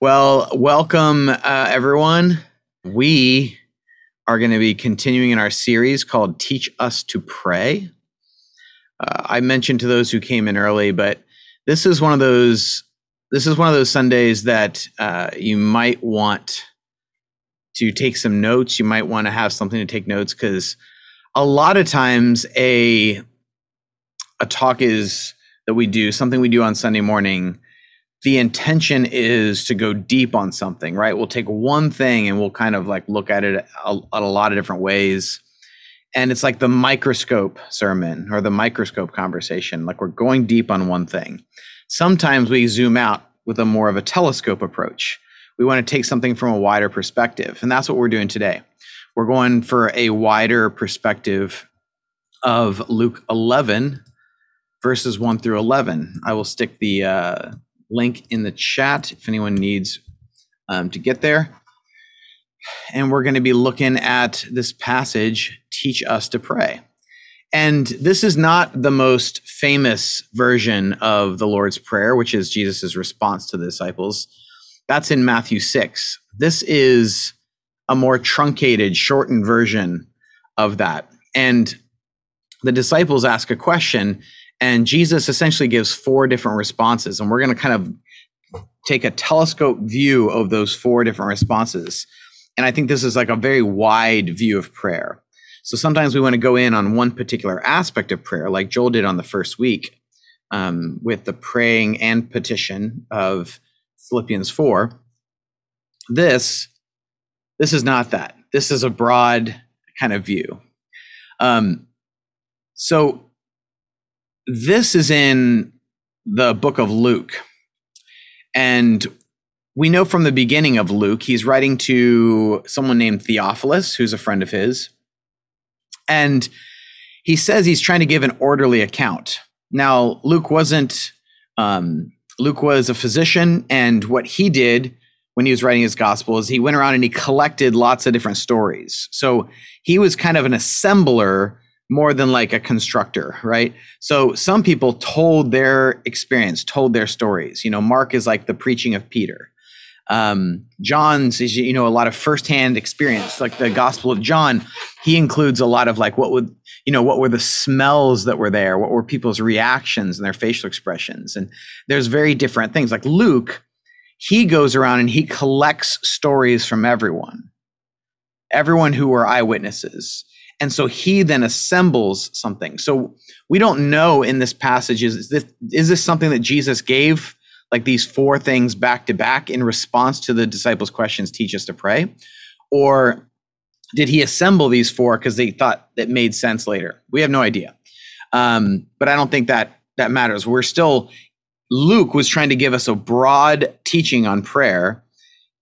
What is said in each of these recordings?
Well, welcome uh, everyone. We are going to be continuing in our series called Teach Us to Pray. Uh, I mentioned to those who came in early, but this is one of those this is one of those Sundays that uh, you might want to take some notes. You might want to have something to take notes because a lot of times a a talk is that we do something we do on Sunday morning. The intention is to go deep on something, right? We'll take one thing and we'll kind of like look at it a, a lot of different ways. And it's like the microscope sermon or the microscope conversation. Like we're going deep on one thing. Sometimes we zoom out with a more of a telescope approach. We want to take something from a wider perspective. And that's what we're doing today. We're going for a wider perspective of Luke 11, verses 1 through 11. I will stick the uh, link in the chat if anyone needs um, to get there. And we're going to be looking at this passage, Teach Us to Pray. And this is not the most famous version of the Lord's Prayer, which is Jesus' response to the disciples. That's in Matthew 6. This is a more truncated, shortened version of that. And the disciples ask a question, and Jesus essentially gives four different responses. And we're going to kind of take a telescope view of those four different responses. And I think this is like a very wide view of prayer. So sometimes we want to go in on one particular aspect of prayer, like Joel did on the first week um, with the praying and petition of Philippians 4. This, this is not that. This is a broad kind of view. Um, so this is in the book of Luke. And we know from the beginning of Luke, he's writing to someone named Theophilus, who's a friend of his. And he says he's trying to give an orderly account. Now, Luke wasn't, um, Luke was a physician, and what he did when he was writing his gospel is he went around and he collected lots of different stories. So he was kind of an assembler more than like a constructor, right? So some people told their experience, told their stories. You know, Mark is like the preaching of Peter um, John's is you know a lot of firsthand experience, like the Gospel of John. He includes a lot of like what would you know what were the smells that were there, what were people's reactions and their facial expressions, and there's very different things. Like Luke, he goes around and he collects stories from everyone, everyone who were eyewitnesses, and so he then assembles something. So we don't know in this passage is this is this something that Jesus gave like these four things back to back in response to the disciples' questions, teach us to pray? Or did he assemble these four because they thought that made sense later? We have no idea. Um, but I don't think that that matters. We're still, Luke was trying to give us a broad teaching on prayer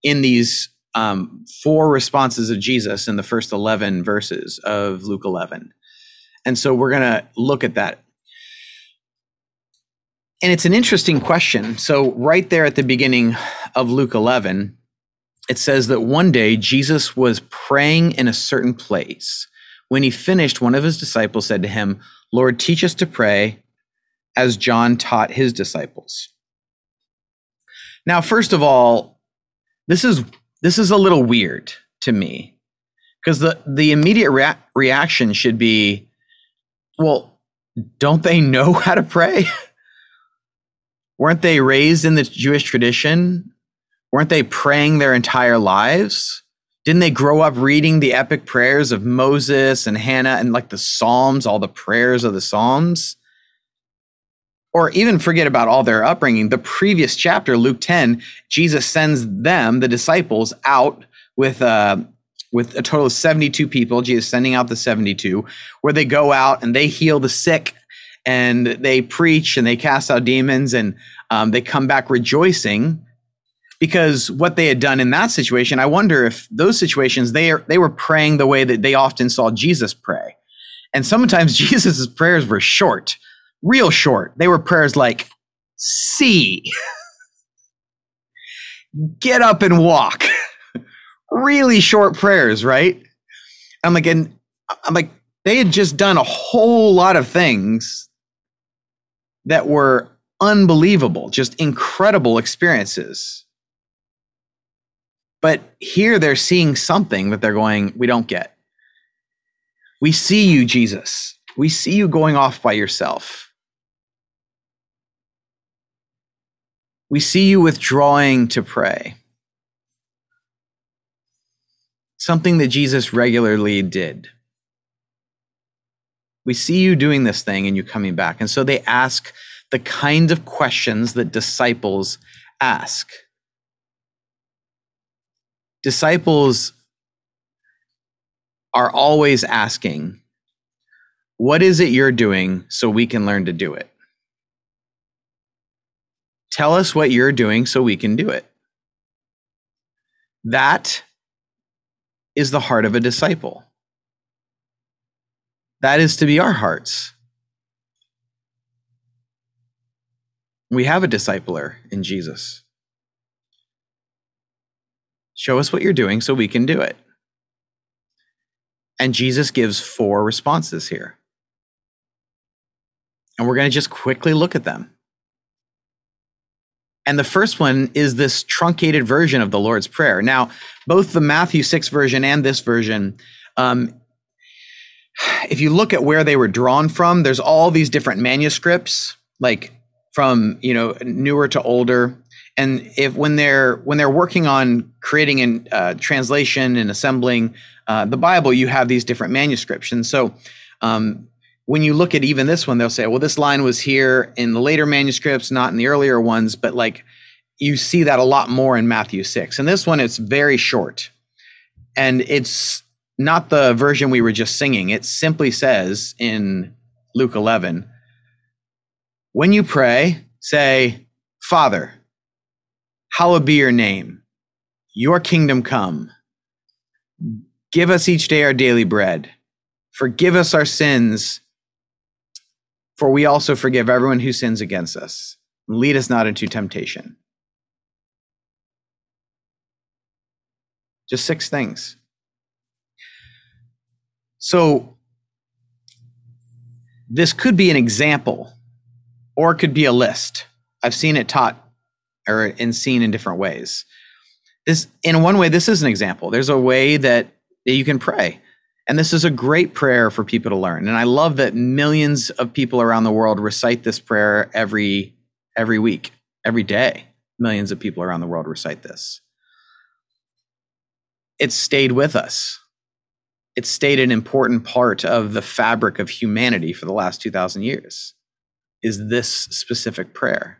in these um, four responses of Jesus in the first 11 verses of Luke 11. And so we're going to look at that and it's an interesting question. So, right there at the beginning of Luke 11, it says that one day Jesus was praying in a certain place. When he finished, one of his disciples said to him, Lord, teach us to pray as John taught his disciples. Now, first of all, this is this is a little weird to me because the the immediate rea- reaction should be, well, don't they know how to pray? weren't they raised in the Jewish tradition? Weren't they praying their entire lives? Didn't they grow up reading the epic prayers of Moses and Hannah and like the Psalms, all the prayers of the Psalms? Or even forget about all their upbringing. The previous chapter, Luke 10, Jesus sends them, the disciples, out with uh, with a total of 72 people. Jesus sending out the 72, where they go out and they heal the sick and they preach and they cast out demons and um, they come back rejoicing because what they had done in that situation i wonder if those situations they are, they were praying the way that they often saw jesus pray and sometimes jesus' prayers were short real short they were prayers like see get up and walk really short prayers right i'm like and i'm like they had just done a whole lot of things that were unbelievable, just incredible experiences. But here they're seeing something that they're going, we don't get. We see you, Jesus. We see you going off by yourself. We see you withdrawing to pray. Something that Jesus regularly did. We see you doing this thing and you coming back. And so they ask the kind of questions that disciples ask. Disciples are always asking, What is it you're doing so we can learn to do it? Tell us what you're doing so we can do it. That is the heart of a disciple. That is to be our hearts. We have a discipler in Jesus. Show us what you're doing so we can do it. And Jesus gives four responses here. And we're going to just quickly look at them. And the first one is this truncated version of the Lord's Prayer. Now, both the Matthew 6 version and this version, um, if you look at where they were drawn from, there's all these different manuscripts, like from you know newer to older. And if when they're when they're working on creating a uh, translation and assembling uh, the Bible, you have these different manuscripts. And so um, when you look at even this one, they'll say, well, this line was here in the later manuscripts, not in the earlier ones, but like you see that a lot more in Matthew 6. And this one, it's very short. And it's not the version we were just singing. It simply says in Luke 11, when you pray, say, Father, hallowed be your name, your kingdom come. Give us each day our daily bread. Forgive us our sins for we also forgive everyone who sins against us. Lead us not into temptation. Just six things. So, this could be an example or it could be a list. I've seen it taught or and seen in different ways. This, in one way, this is an example. There's a way that, that you can pray. And this is a great prayer for people to learn. And I love that millions of people around the world recite this prayer every every week, every day. Millions of people around the world recite this. It's stayed with us. It's stayed an important part of the fabric of humanity for the last 2000 years. Is this specific prayer?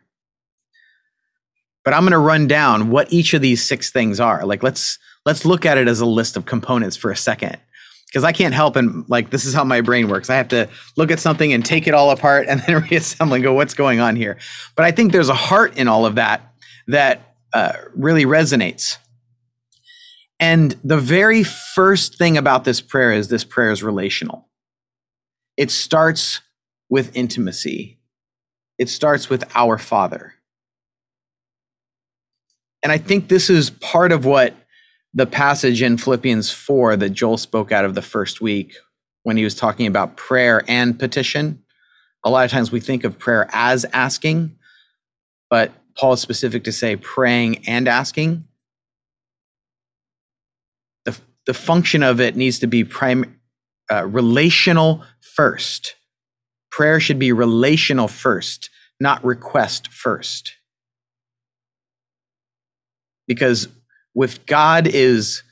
But I'm going to run down what each of these six things are. Like let's let's look at it as a list of components for a second because I can't help and like this is how my brain works. I have to look at something and take it all apart and then reassemble and go, what's going on here? But I think there's a heart in all of that that uh, really resonates. And the very first thing about this prayer is this prayer is relational. It starts with intimacy. It starts with our Father. And I think this is part of what the passage in Philippians 4 that Joel spoke out of the first week when he was talking about prayer and petition. A lot of times we think of prayer as asking, but Paul is specific to say praying and asking. The, the function of it needs to be prim, uh, relational first. Prayer should be relational first, not request first. Because with God is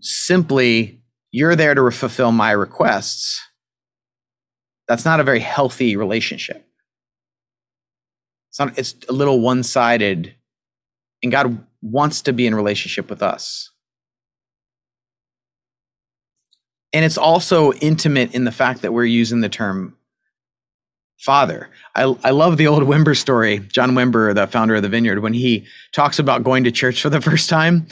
simply you're there to fulfill my requests, that's not a very healthy relationship. It's not it's a little one-sided and God wants to be in relationship with us. And it's also intimate in the fact that we're using the term father. I, I love the old Wimber story, John Wimber, the founder of the Vineyard, when he talks about going to church for the first time.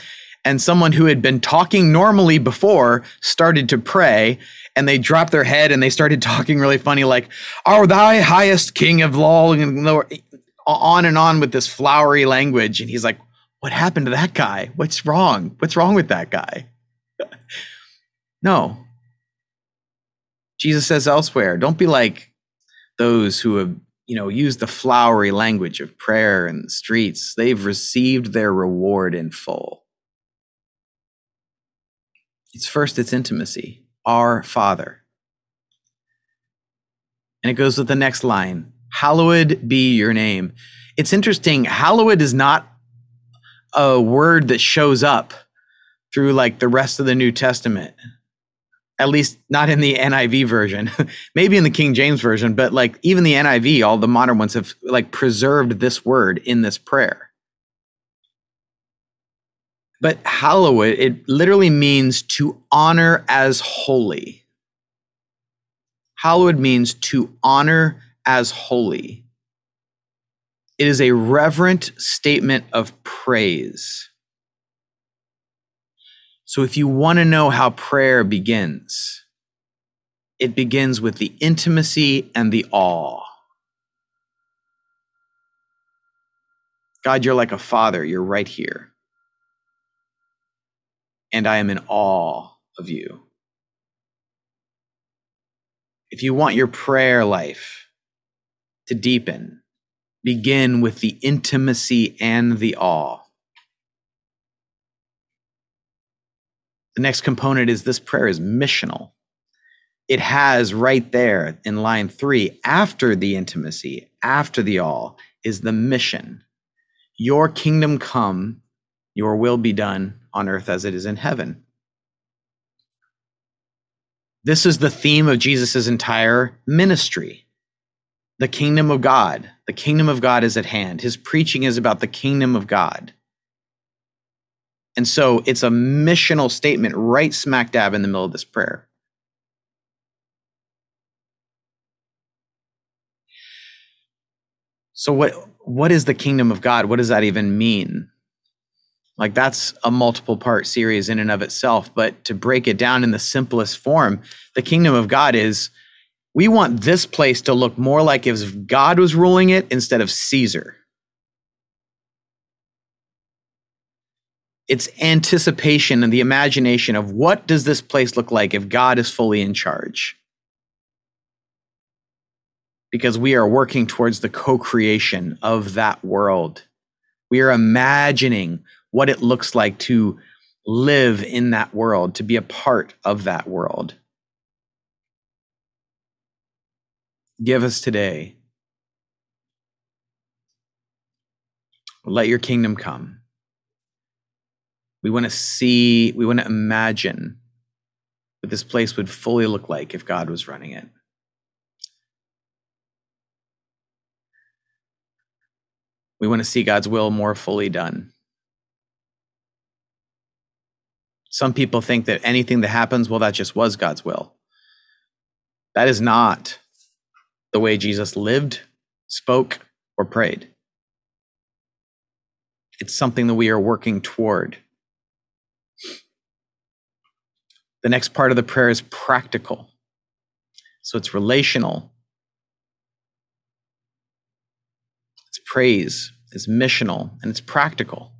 And someone who had been talking normally before started to pray, and they dropped their head and they started talking really funny, like, "Are thy highest king of all," and on and on with this flowery language. And he's like, "What happened to that guy? What's wrong? What's wrong with that guy?" no. Jesus says elsewhere, "Don't be like those who have you know used the flowery language of prayer in the streets they've received their reward in full It's first, it's intimacy. Our Father. And it goes with the next line Hallowed be your name. It's interesting. Hallowed is not a word that shows up through like the rest of the New Testament. At least not in the NIV version. Maybe in the King James version, but like even the NIV, all the modern ones have like preserved this word in this prayer. But hallowed, it literally means to honor as holy. Hallowed means to honor as holy. It is a reverent statement of praise. So, if you want to know how prayer begins, it begins with the intimacy and the awe. God, you're like a father, you're right here. And I am in awe of you. If you want your prayer life to deepen, begin with the intimacy and the awe. The next component is this prayer is missional. It has right there in line three, after the intimacy, after the all, is the mission. Your kingdom come, your will be done on earth as it is in heaven. This is the theme of Jesus' entire ministry the kingdom of God. The kingdom of God is at hand. His preaching is about the kingdom of God. And so it's a missional statement right smack dab in the middle of this prayer. So what what is the kingdom of God? What does that even mean? Like that's a multiple part series in and of itself, but to break it down in the simplest form, the kingdom of God is we want this place to look more like if God was ruling it instead of Caesar. It's anticipation and the imagination of what does this place look like if God is fully in charge? Because we are working towards the co-creation of that world. We are imagining what it looks like to live in that world, to be a part of that world. Give us today. Let your kingdom come. We want to see, we want to imagine what this place would fully look like if God was running it. We want to see God's will more fully done. Some people think that anything that happens, well, that just was God's will. That is not the way Jesus lived, spoke, or prayed. It's something that we are working toward. The next part of the prayer is practical. So it's relational, it's praise, it's missional, and it's practical.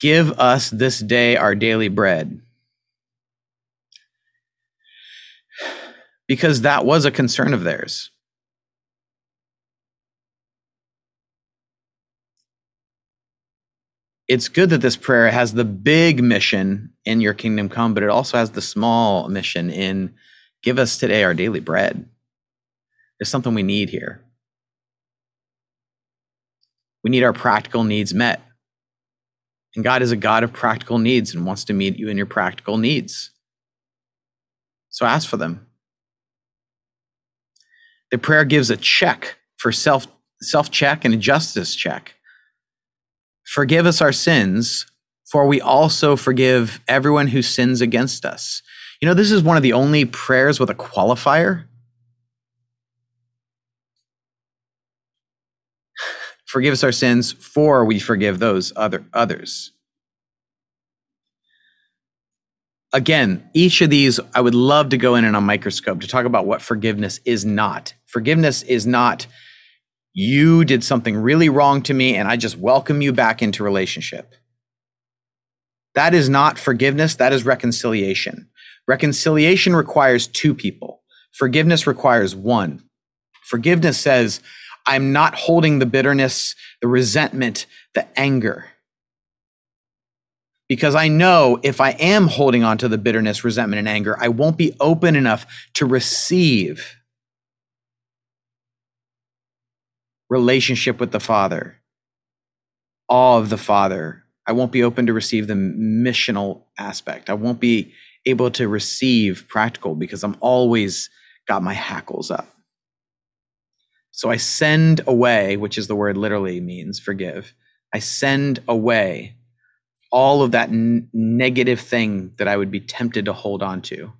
Give us this day our daily bread. because that was a concern of theirs. It's good that this prayer has the big mission in your kingdom come, but it also has the small mission in give us today our daily bread. There's something we need here. We need our practical needs met. And God is a God of practical needs and wants to meet you in your practical needs. So ask for them. The prayer gives a check for self self check and a justice check. Forgive us our sins, for we also forgive everyone who sins against us. You know, this is one of the only prayers with a qualifier. Forgive us our sins, for we forgive those other others. again, each of these, I would love to go in and a microscope to talk about what forgiveness is not. Forgiveness is not you did something really wrong to me and I just welcome you back into relationship. That is not forgiveness, that is reconciliation. Reconciliation requires two people. Forgiveness requires one. Forgiveness says, I'm not holding the bitterness, the resentment, the anger. because I know if I am holding on to the bitterness, resentment, and anger, I won't be open enough to receive relationship with the Father, awe of the Father. I won't be open to receive the missional aspect. I won't be able to receive practical because I'm always got my hackles up. So I send away, which is the word literally means forgive. I send away all of that n- negative thing that I would be tempted to hold on to.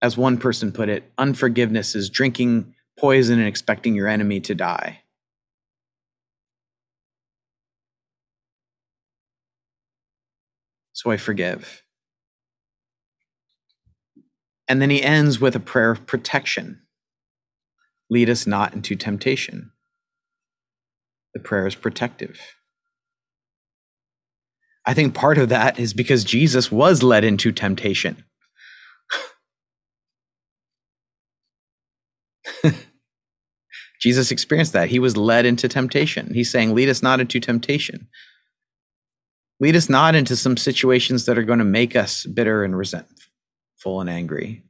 As one person put it, unforgiveness is drinking poison and expecting your enemy to die. So I forgive. And then he ends with a prayer of protection. Lead us not into temptation. The prayer is protective. I think part of that is because Jesus was led into temptation. Jesus experienced that. He was led into temptation. He's saying, Lead us not into temptation. Lead us not into some situations that are going to make us bitter and resentful and angry.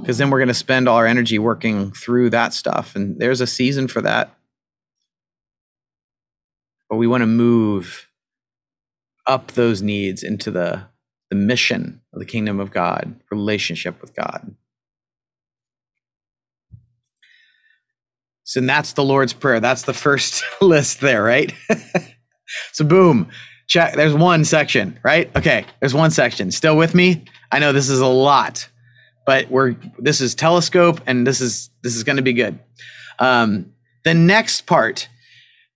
Because then we're going to spend all our energy working through that stuff. And there's a season for that but we want to move up those needs into the, the mission of the kingdom of God, relationship with God. So that's the Lord's Prayer. That's the first list there, right? so boom, check. There's one section, right? Okay, there's one section. Still with me? I know this is a lot, but we're this is telescope, and this is this is going to be good. Um, the next part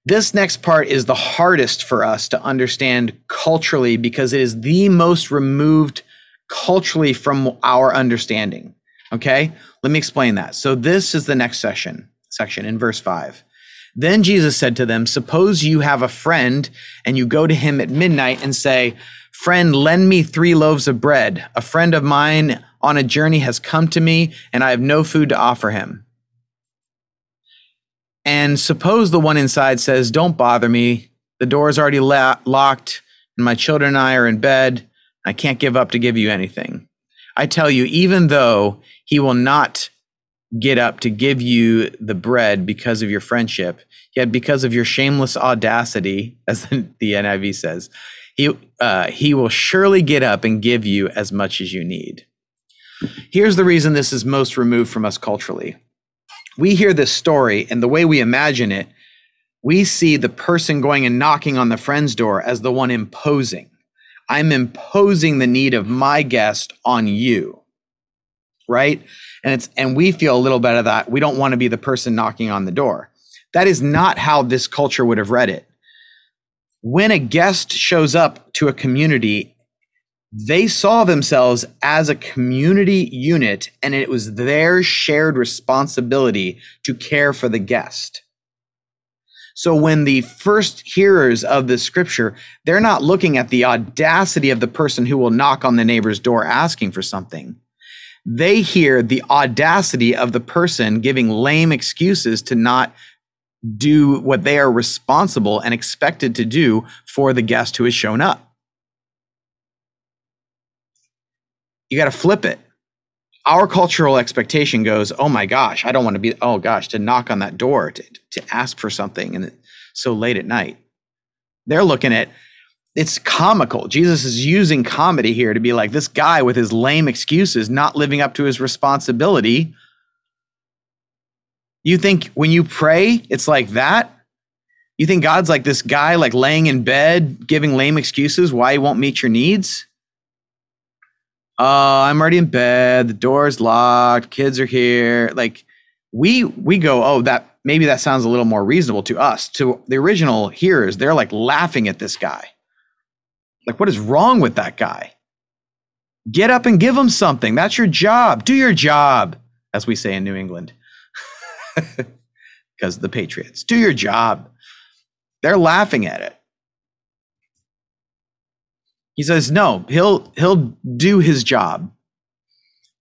this next part is the hardest for us to understand culturally because it is the most removed culturally from our understanding. Okay? Let me explain that. So this is the next section, section in verse 5. Then Jesus said to them, Suppose you have a friend and you go to him at midnight and say, Friend, lend me three loaves of bread. A friend of mine on a journey has come to me and I have no food to offer him. And suppose the one inside says, Don't bother me. The door is already la- locked, and my children and I are in bed. I can't give up to give you anything. I tell you, even though he will not get up to give you the bread because of your friendship, yet because of your shameless audacity, as the, NIV says, he, uh, he will surely get up and give you as much as you need. Here's the reason this is most removed from us culturally we hear this story and the way we imagine it, we see the person going and knocking on the friend's door as the one imposing. I'm imposing the need of my guest on you. Right? And it's and we feel a little bit of that. We don't want to be the person knocking on the door. That is not how this culture would have read it. When a guest shows up to a community they saw themselves as a community unit and it was their shared responsibility to care for the guest. So when the first hearers of the scripture, they're not looking at the audacity of the person who will knock on the neighbor's door asking for something. They hear the audacity of the person giving lame excuses to not do what they are responsible and expected to do for the guest who has shown up. you got to flip it. Our cultural expectation goes, oh my gosh, I don't want to be, oh gosh, to knock on that door to, to ask for something and so late at night. They're looking at, it's comical. Jesus is using comedy here to be like this guy with his lame excuses, not living up to his responsibility. You think when you pray, it's like that? You think God's like this guy, like laying in bed, giving lame excuses why he won't meet your needs? oh, I'm already in bed. The door's locked. Kids are here. Like we we go, oh, that maybe that sounds a little more reasonable to us. To the original hearers, they're like laughing at this guy. Like, what is wrong with that guy? Get up and give him something. That's your job. Do your job, as we say in New England. because the Patriots. Do your job. They're laughing at it. He says, no, he'll he'll do his job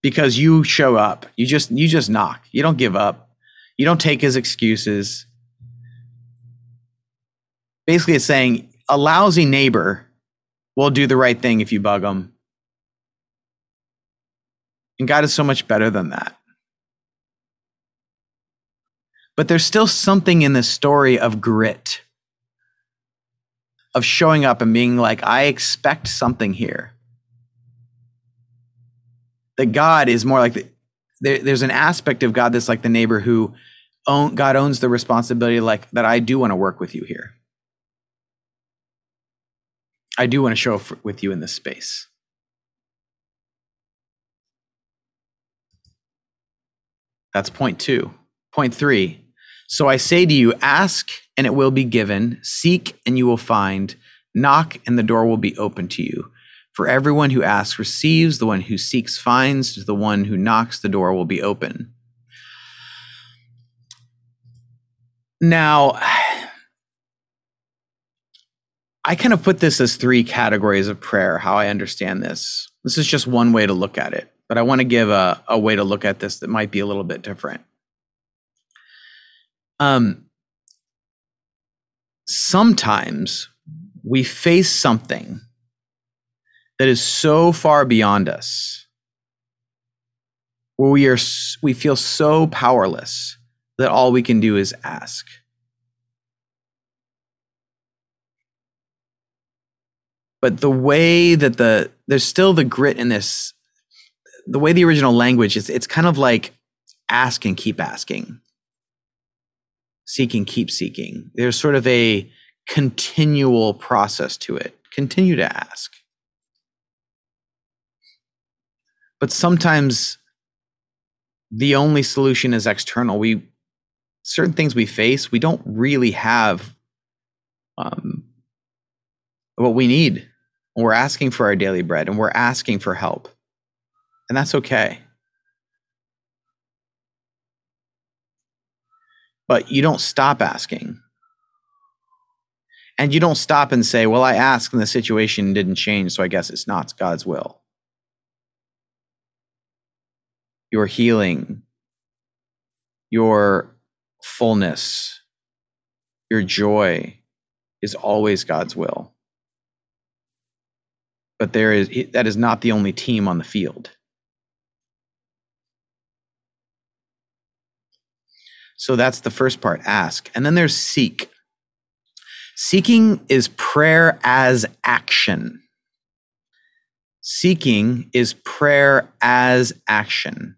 because you show up. You just you just knock. You don't give up. You don't take his excuses. basically it's saying a lousy neighbor will do the right thing if you bug them. And God is so much better than that. But there's still something in this story of grit, of showing up and being like, I expect something here. That God is more like the, there, there's an aspect of God that's like the neighbor who own, God owns the responsibility, like that I do want to work with you here. I do want to show up with you in this space. That's point two. Point three. So I say to you, ask and it will be given, seek and you will find, knock and the door will be open to you. For everyone who asks receives, the one who seeks finds, the one who knocks, the door will be open. Now, I kind of put this as three categories of prayer, how I understand this. This is just one way to look at it, but I want to give a, a way to look at this that might be a little bit different. Um, sometimes we face something that is so far beyond us where we are we feel so powerless that all we can do is ask but the way that the there's still the grit in this the way the original language is it's kind of like ask and keep asking. Seeking keep seeking. There's sort of a continual process to it. Continue to ask. But sometimes the only solution is external. We certain things we face we don't really have um, what we need we're asking for our daily bread and we're asking for help. And that's okay. But you don't stop asking. And you don't stop and say well i asked and the situation didn't change so i guess it's not god's will. Your healing, your fullness, your joy is always God's will. But there is that is not the only team on the field. So that's the first part, ask. And then there's seek. Seeking is prayer as action. Seeking is prayer as action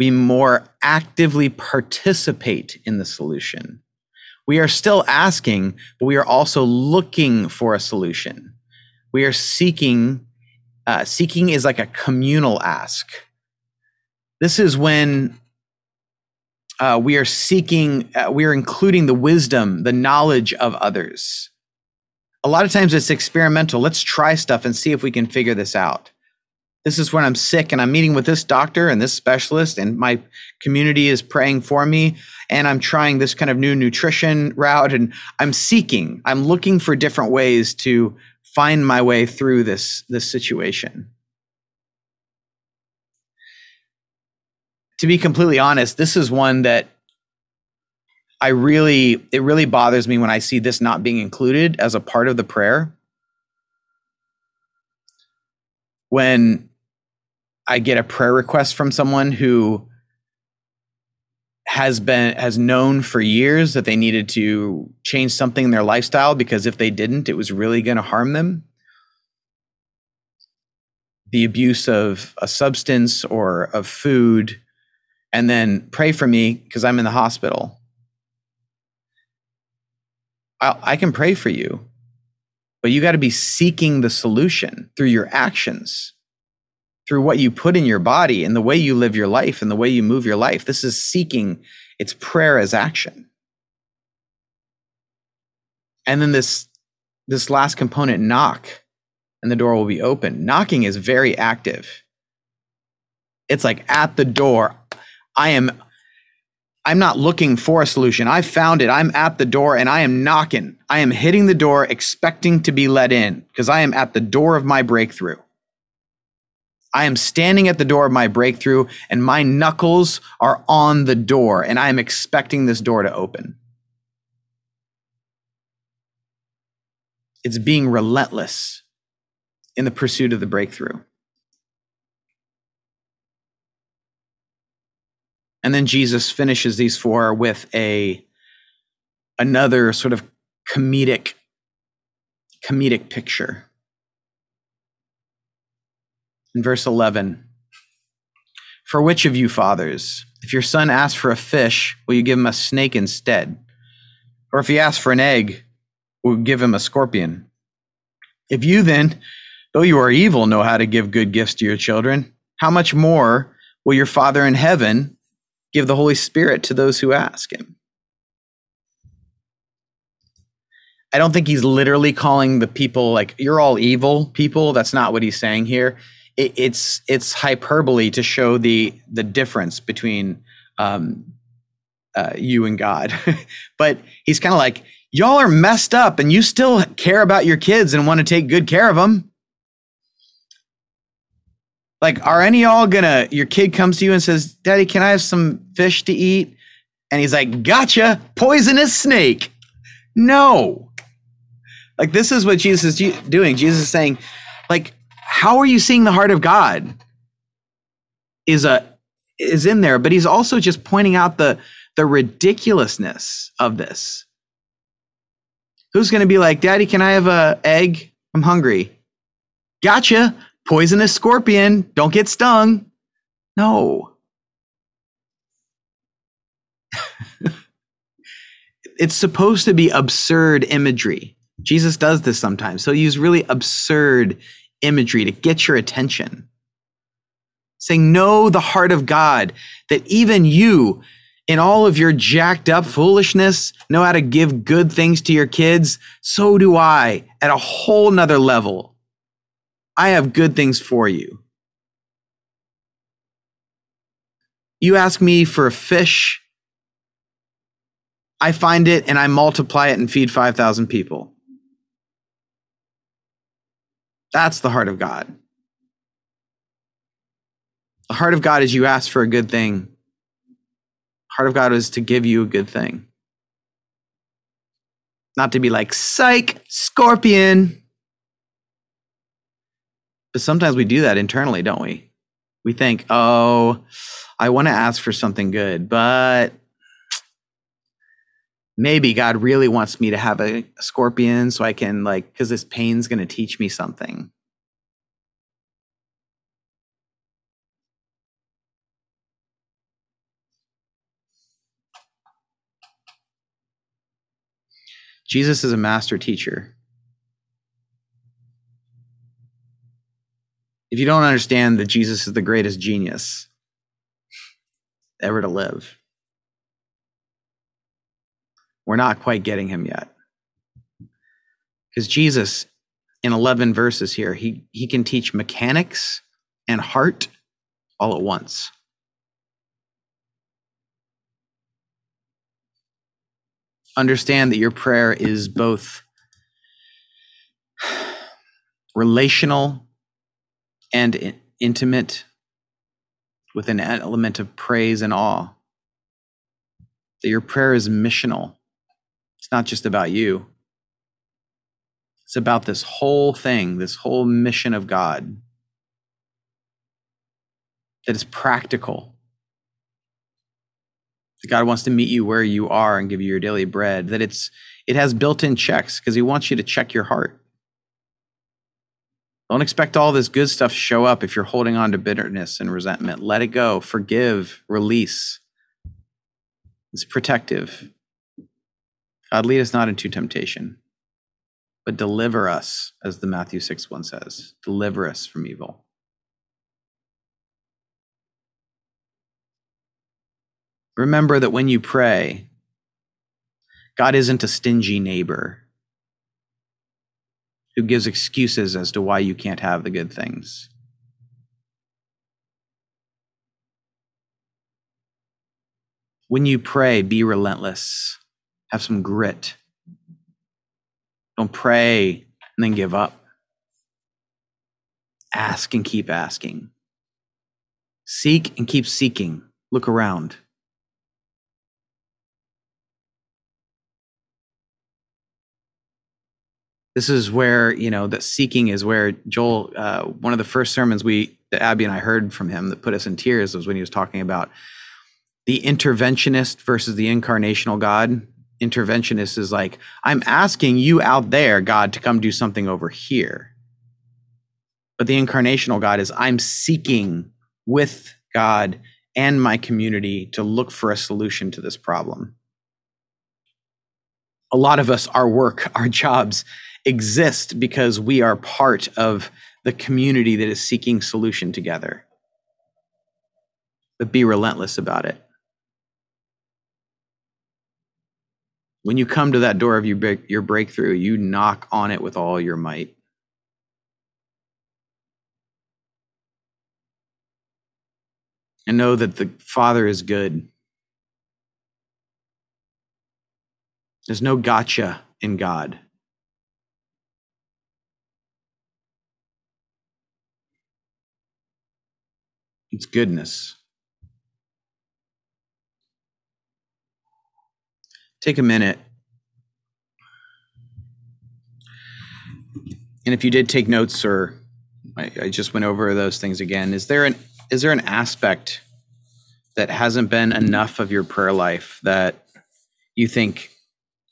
we more actively participate in the solution. We are still asking, but we are also looking for a solution. We are seeking, uh, seeking is like a communal ask. This is when uh, we are seeking, uh, we are including the wisdom, the knowledge of others. A lot of times it's experimental. Let's try stuff and see if we can figure this out this is when I'm sick and I'm meeting with this doctor and this specialist, and my community is praying for me. And I'm trying this kind of new nutrition route, and I'm seeking, I'm looking for different ways to find my way through this, this situation. To be completely honest, this is one that I really, it really bothers me when I see this not being included as a part of the prayer. When I get a prayer request from someone who has been has known for years that they needed to change something in their lifestyle because if they didn't it was really going to harm them. The abuse of a substance or of food and then pray for me because i'm in the hospital. I, I can pray for you but you got to be seeking the solution through your actions through what you put in your body and the way you live your life and the way you move your life. This is seeking, it's prayer as action. And then this this last component knock and the door will be open. Knocking is very active. It's like at the door. I am I'm not looking for a solution. I found it. I'm at the door and I am knocking. I am hitting the door expecting to be let in because I am at the door of my breakthrough. I am standing at the door of my breakthrough and my knuckles are on the door and I am expecting this door to open. it's being relentless in the pursuit of the breakthrough. And then Jesus finishes these four with a another sort of comedic comedic picture. In verse 11, for which of you fathers, if your son asks for a fish, will you give him a snake instead? Or if he asks for an egg, will you give him a scorpion? If you then, though you are evil, know how to give good gifts to your children, how much more will your Father in heaven give the Holy Spirit to those who ask him? I don't think he's literally calling the people like you're all evil people. That's not what he's saying here. It, it's it's hyperbole to show the the difference between um, uh, you and God. but he's kind of like y'all are messed up, and you still care about your kids and want to take good care of them. Like, are any y'all gonna? Your kid comes to you and says, "Daddy, can I have some fish to eat?" And he's like, "Gotcha, poisonous snake." No, like this is what Jesus is doing. Jesus is saying, like, how are you seeing the heart of God? Is a is in there, but he's also just pointing out the the ridiculousness of this. Who's going to be like, "Daddy, can I have a egg? I'm hungry." Gotcha. Poisonous scorpion. Don't get stung. No. it's supposed to be absurd imagery. Jesus does this sometimes. So he use really absurd imagery to get your attention. Saying, Know the heart of God, that even you, in all of your jacked up foolishness, know how to give good things to your kids. So do I at a whole nother level. I have good things for you. You ask me for a fish, I find it and I multiply it and feed 5,000 people. That's the heart of God. The heart of God is you ask for a good thing. Heart of God is to give you a good thing. Not to be like, psych, scorpion. But sometimes we do that internally, don't we? We think, oh, I want to ask for something good, but maybe God really wants me to have a, scorpion so I can like because this pain's going to teach me something. Jesus is a master teacher. If you don't understand that Jesus is the greatest genius ever to live, we're not quite getting him yet. Because Jesus, in 11 verses here, he, he can teach mechanics and heart all at once. Understand that your prayer is both relational and intimate with an element of praise and awe. That your prayer is missional it's not just about you, it's about this whole thing, this whole mission of God that is practical. That God wants to meet you where you are and give you your daily bread, that it's it has built-in checks because he wants you to check your heart. Don't expect all this good stuff to show up if you're holding on to bitterness and resentment. Let it go. Forgive, release. It's protective. God, lead us not into temptation, but deliver us, as the Matthew 6 1 says. Deliver us from evil. Remember that when you pray, God isn't a stingy neighbor who gives excuses as to why you can't have the good things. When you pray, be relentless. Have some grit. Don't pray and then give up. Ask and keep asking. Seek and keep seeking. Look around. This is where, you know, that seeking is where Joel, uh, one of the first sermons we, that Abby and I heard from him that put us in tears was when he was talking about the interventionist versus the incarnational God. Interventionist is like, I'm asking you out there, God, to come do something over here. But the incarnational God is, I'm seeking with God and my community to look for a solution to this problem. A lot of us, our work, our jobs exist because we are part of the community that is seeking solution together. But be relentless about it. When you come to that door of your, your breakthrough, you knock on it with all your might. And know that the Father is good. There's no gotcha in God. It's goodness. Take a minute. And if you did take notes or I, I just went over those things again, is there an is there an aspect that hasn't been enough of your prayer life that you think,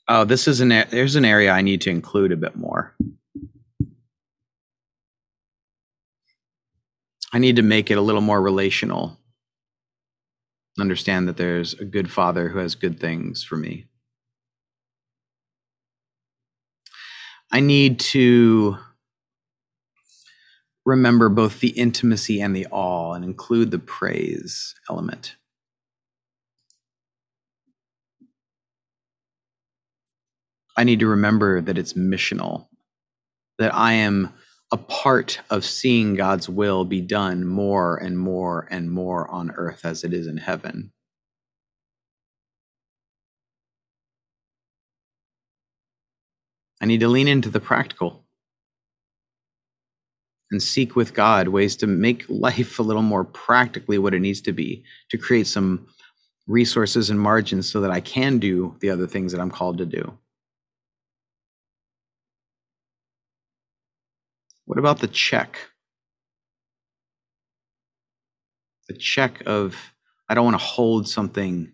oh, this is an there's an area I need to include a bit more? I need to make it a little more relational. Understand that there's a good father who has good things for me. I need to remember both the intimacy and the awe and include the praise element. I need to remember that it's missional, that I am a part of seeing God's will be done more and more and more on earth as it is in heaven. I need to lean into the practical and seek with God ways to make life a little more practically what it needs to be, to create some resources and margins so that I can do the other things that I'm called to do. What about the check? The check of, I don't want to hold something,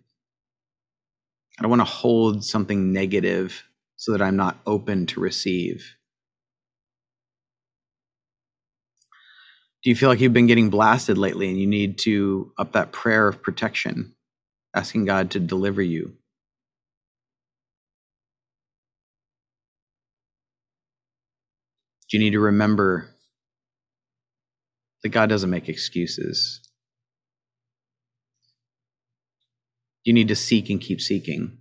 I don't want to hold something negative so that I'm not open to receive. Do you feel like you've been getting blasted lately and you need to up that prayer of protection, asking God to deliver you? Do you need to remember that God doesn't make excuses. You need to seek and keep seeking.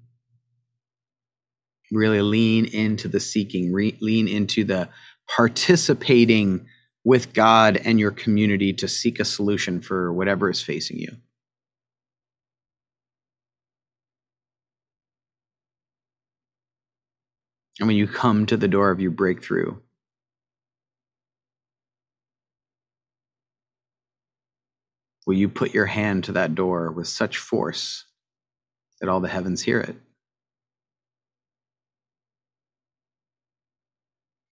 Really lean into the seeking, re- lean into the participating with God and your community to seek a solution for whatever is facing you. And when you come to the door of your breakthrough, Will you put your hand to that door with such force that all the heavens hear it?